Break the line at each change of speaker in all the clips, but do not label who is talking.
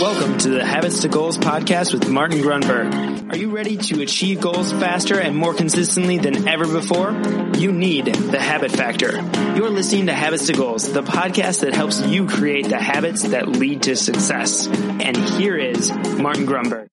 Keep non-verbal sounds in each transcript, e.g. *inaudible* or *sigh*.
Welcome to the Habits to Goals podcast with Martin Grunburg. Are you ready to achieve goals faster and more consistently than ever before? You need the habit factor. You're listening to Habits to Goals, the podcast that helps you create the habits that lead to success. And here is Martin Grunburg.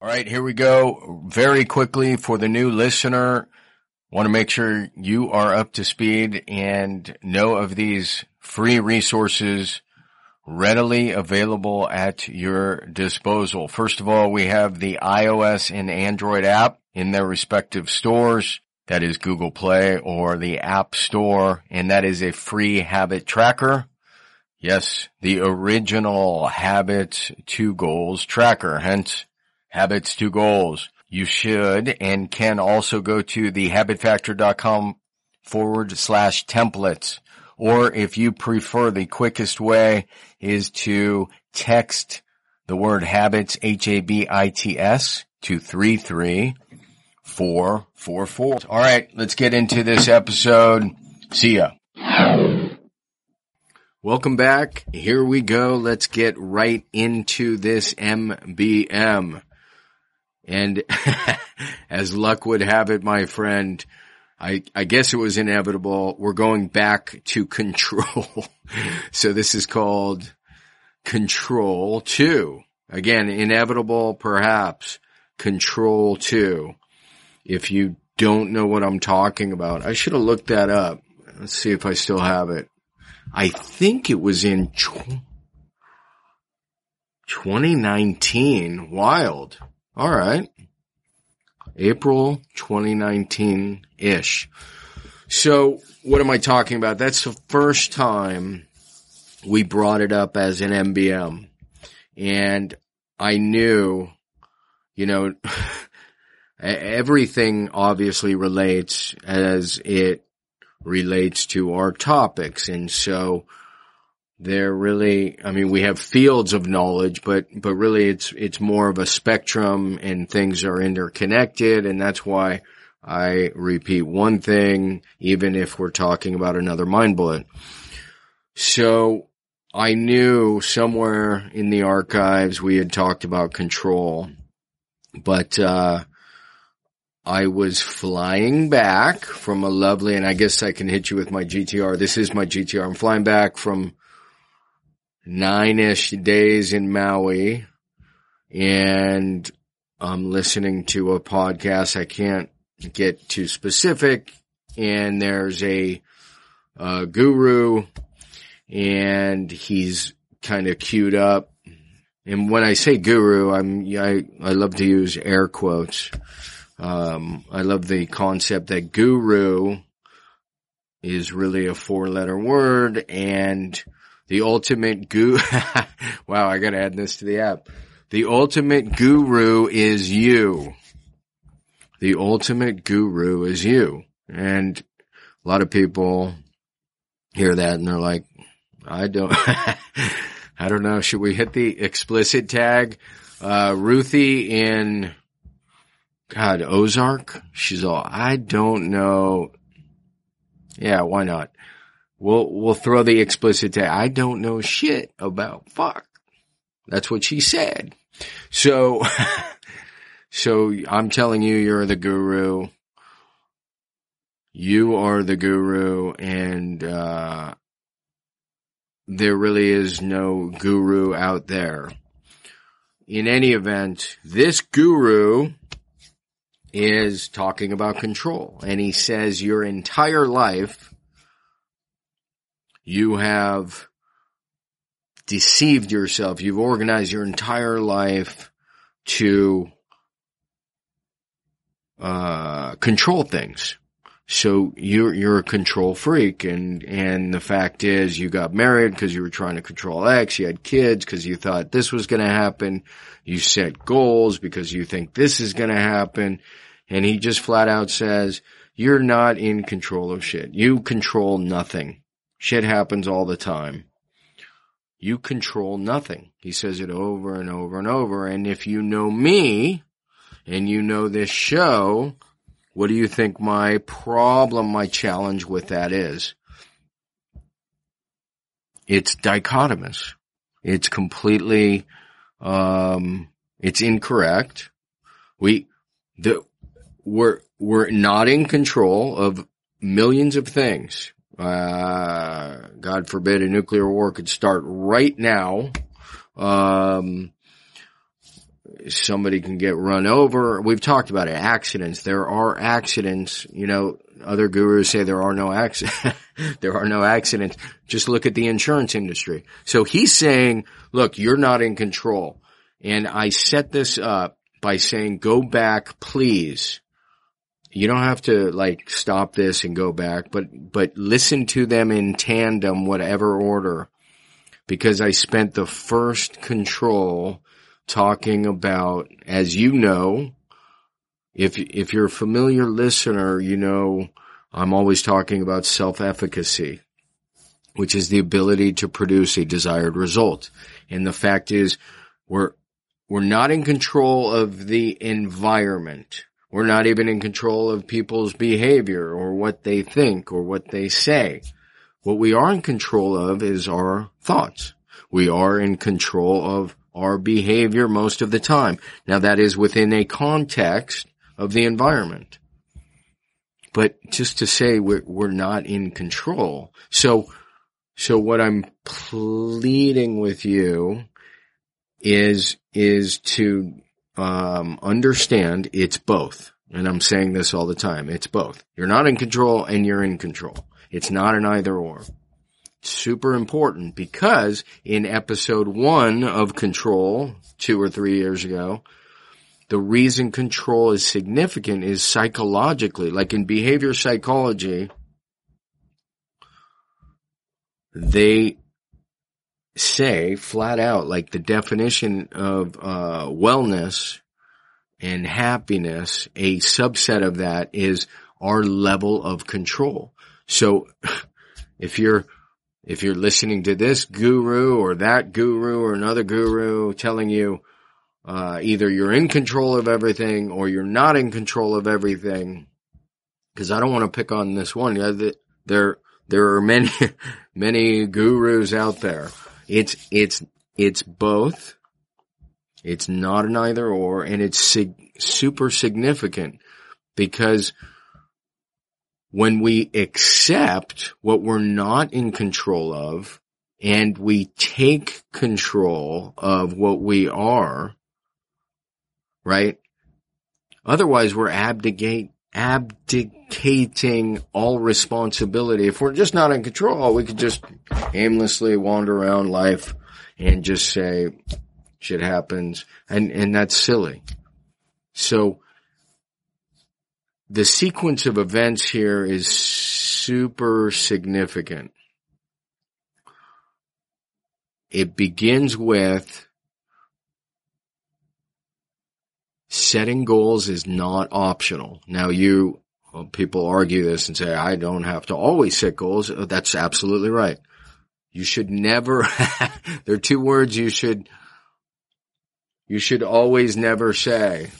All right, here we go. Very quickly for the new listener, want to make sure you are up to speed and know of these free resources readily available at your disposal. First of all, we have the iOS and Android app in their respective stores. That is Google Play or the App Store, and that is a free habit tracker. Yes, the original Habits to Goals tracker, hence Habits to Goals. You should and can also go to the habitfactor.com forward slash templates or if you prefer, the quickest way is to text the word habits, H-A-B-I-T-S to 33444. All right, let's get into this episode. See ya. Welcome back. Here we go. Let's get right into this MBM. And *laughs* as luck would have it, my friend, I, I guess it was inevitable. We're going back to *laughs* control. so this is called control two. Again, inevitable, perhaps control two. If you don't know what I'm talking about, I should have looked that up. Let's see if I still have it. I think it was in tw- 2019. Wild. All right. April 2019-ish. So what am I talking about? That's the first time we brought it up as an MBM. And I knew, you know, *laughs* everything obviously relates as it relates to our topics. And so they're really, I mean, we have fields of knowledge, but, but really it's, it's more of a spectrum and things are interconnected. And that's why I repeat one thing, even if we're talking about another mind bullet. So I knew somewhere in the archives we had talked about control, but, uh, I was flying back from a lovely, and I guess I can hit you with my GTR. This is my GTR. I'm flying back from nine-ish days in Maui and I'm listening to a podcast. I can't get too specific and there's a, a guru and he's kind of queued up. And when I say guru, I'm, I, I love to use air quotes. Um, I love the concept that guru is really a four letter word and the ultimate guru. *laughs* wow, I gotta add this to the app. The ultimate guru is you. The ultimate guru is you. And a lot of people hear that and they're like, I don't, *laughs* I don't know. Should we hit the explicit tag? Uh, Ruthie in, God, Ozark? She's all, I don't know. Yeah, why not? We'll, we'll throw the explicit tag. I don't know shit about fuck. That's what she said. So, *laughs* so I'm telling you, you're the guru. You are the guru and, uh, there really is no guru out there. In any event, this guru is talking about control and he says your entire life you have deceived yourself. You've organized your entire life to uh, control things. So you're you're a control freak, and and the fact is, you got married because you were trying to control X. You had kids because you thought this was going to happen. You set goals because you think this is going to happen, and he just flat out says you're not in control of shit. You control nothing. Shit happens all the time. You control nothing. He says it over and over and over. And if you know me and you know this show, what do you think my problem, my challenge with that is? it's dichotomous. It's completely, um, it's incorrect. We, the, we're, we're not in control of millions of things. Uh, God forbid a nuclear war could start right now. Um, somebody can get run over. We've talked about it. Accidents. There are accidents. You know, other gurus say there are no accidents. *laughs* there are no accidents. Just look at the insurance industry. So he's saying, look, you're not in control. And I set this up by saying, go back, please. You don't have to like stop this and go back, but, but listen to them in tandem, whatever order. Because I spent the first control talking about, as you know, if, if you're a familiar listener, you know, I'm always talking about self-efficacy, which is the ability to produce a desired result. And the fact is, we're, we're not in control of the environment. We're not even in control of people's behavior or what they think or what they say. What we are in control of is our thoughts. We are in control of our behavior most of the time. Now that is within a context of the environment. But just to say we're, we're not in control. So, so what I'm pleading with you is, is to, um, understand it's both. And I'm saying this all the time. It's both. You're not in control and you're in control. It's not an either or super important because in episode one of Control, two or three years ago, the reason control is significant is psychologically, like in behavior psychology, they say flat out, like the definition of uh, wellness and happiness, a subset of that is our level of control. So *laughs* if you're if you're listening to this guru or that guru or another guru telling you uh, either you're in control of everything or you're not in control of everything, because I don't want to pick on this one. There, there are many, *laughs* many gurus out there. It's, it's, it's both. It's not an either or, and it's sig- super significant because when we accept what we're not in control of and we take control of what we are, right? Otherwise we're abdicate, abdicating all responsibility. If we're just not in control, we could just aimlessly wander around life and just say shit happens and, and that's silly. So the sequence of events here is super significant. It begins with setting goals is not optional. Now you, well, people argue this and say, I don't have to always set goals. That's absolutely right. You should never, *laughs* there are two words you should, you should always never say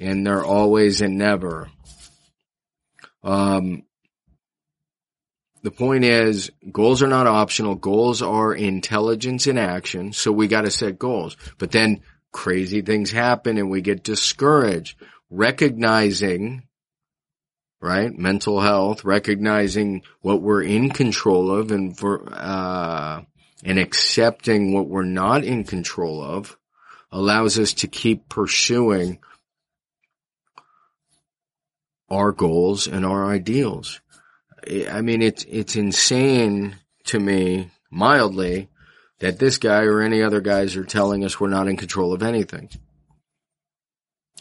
and they're always and never. Um, the point is goals are not optional. Goals are intelligence in action. So we got to set goals, but then crazy things happen and we get discouraged. Recognizing, right? Mental health, recognizing what we're in control of and for, uh, and accepting what we're not in control of allows us to keep pursuing our goals and our ideals. I mean, it's, it's insane to me, mildly, that this guy or any other guys are telling us we're not in control of anything.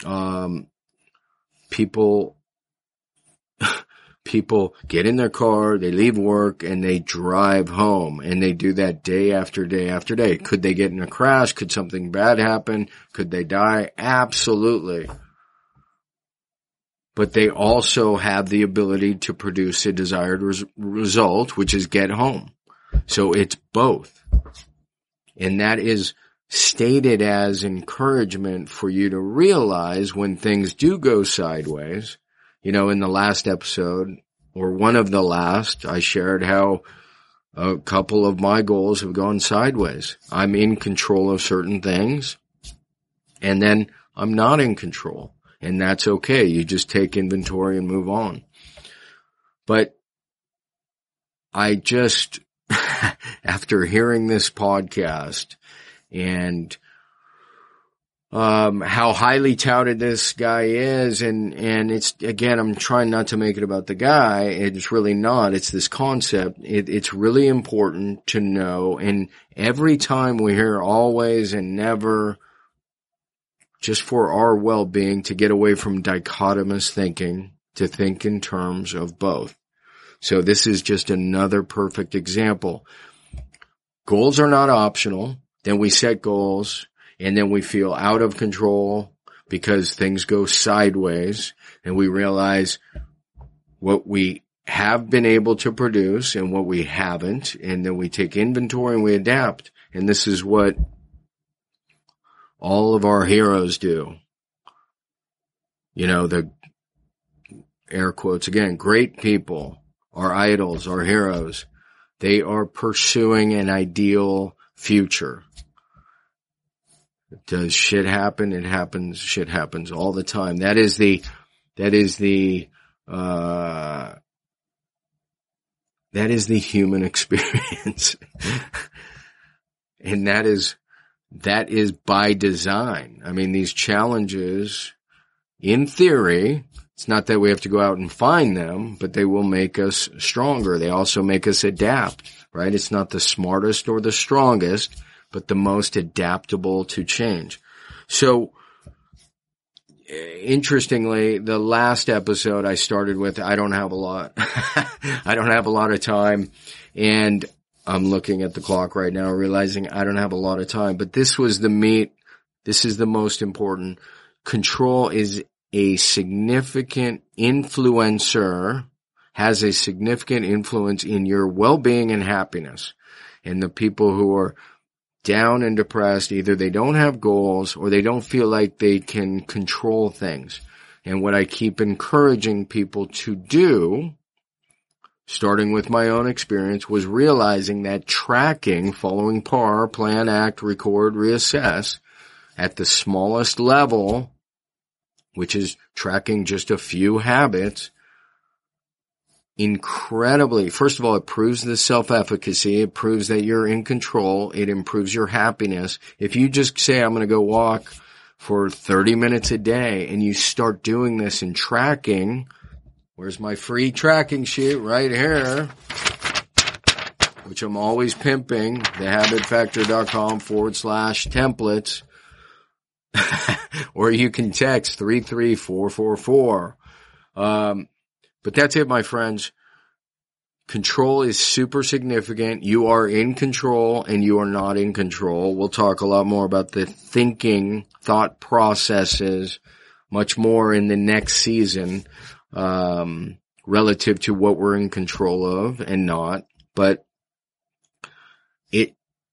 Um, people, *laughs* people get in their car, they leave work and they drive home and they do that day after day after day. Could they get in a crash? Could something bad happen? Could they die? Absolutely but they also have the ability to produce a desired res- result, which is get home. So it's both. And that is stated as encouragement for you to realize when things do go sideways. You know, in the last episode, or one of the last, I shared how a couple of my goals have gone sideways. I'm in control of certain things and then I'm not in control and that's okay. You just take inventory and move on. But I just, *laughs* after hearing this podcast and um, how highly touted this guy is. And, and it's, again, I'm trying not to make it about the guy. It's really not. It's this concept. It, it's really important to know. And every time we hear always and never, just for our well-being to get away from dichotomous thinking, to think in terms of both. So this is just another perfect example. Goals are not optional. Then we set goals and then we feel out of control because things go sideways and we realize what we have been able to produce and what we haven't. And then we take inventory and we adapt. And this is what all of our heroes do. You know, the air quotes again, great people, our idols, our heroes, they are pursuing an ideal future. Does shit happen? It happens. Shit happens all the time. That is the, that is the, uh, that is the human *laughs* experience. and that is, that is by design. I mean, these challenges, in theory, it's not that we have to go out and find them, but they will make us stronger. They also make us adapt, right? It's not the smartest or the strongest but the most adaptable to change. So, eh, interestingly, the last episode I started with, I don't have a lot. *laughs* I don't have a lot of time and I'm looking at the clock right now, realizing I don't have a lot of time, but this was the meat. This is the most important. Control is a significant influencer, has a significant influence in your well-being and happiness. And the people who are down and depressed. Either they don't have goals or they don't feel like they can control things. And what I keep encouraging people to do, starting with my own experience, was realizing that tracking, following PAR, plan, act, record, reassess at the smallest level, which is tracking just a few habits, incredibly, first of all, it proves the self-efficacy. It proves that you're in control. It improves your happiness. If you just say, I'm going to go walk for 30 minutes a day and you start doing this and tracking, where's my free tracking sheet right here, which I'm always pimping, thehabitfactor.com forward slash templates, *laughs* or you can text 33444. Um, but that's it, my friends. Control is super significant. You are in control and you are not in control. We'll talk a lot more about the thinking, thought processes, much more in the next season, um, relative to what we're in control of and not. But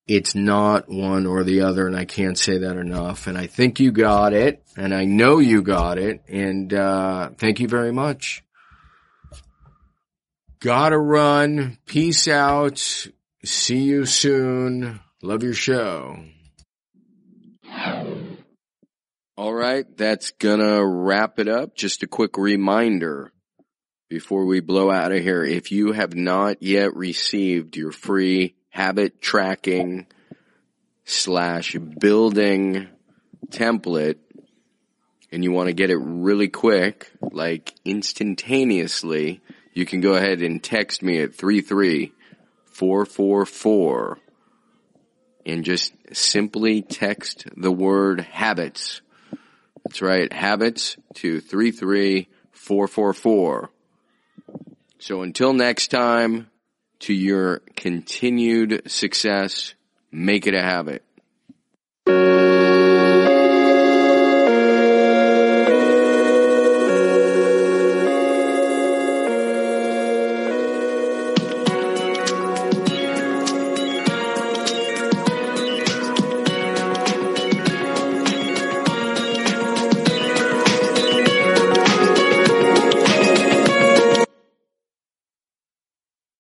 it's not one or the other and I can't say that enough. And I think you got it and I know you got it. And, uh, thank you very much. Gotta run. Peace out. See you soon. Love your show. All right, that's gonna wrap it up. Just a quick reminder before we blow out of here. If you have not yet received your free habit tracking slash building template and you want to get it really quick, like instantaneously, you can go ahead and text me at 33444 and just simply text the word habits. That's right, habits to 33444. So until next time, to your continued success. Make it a habit.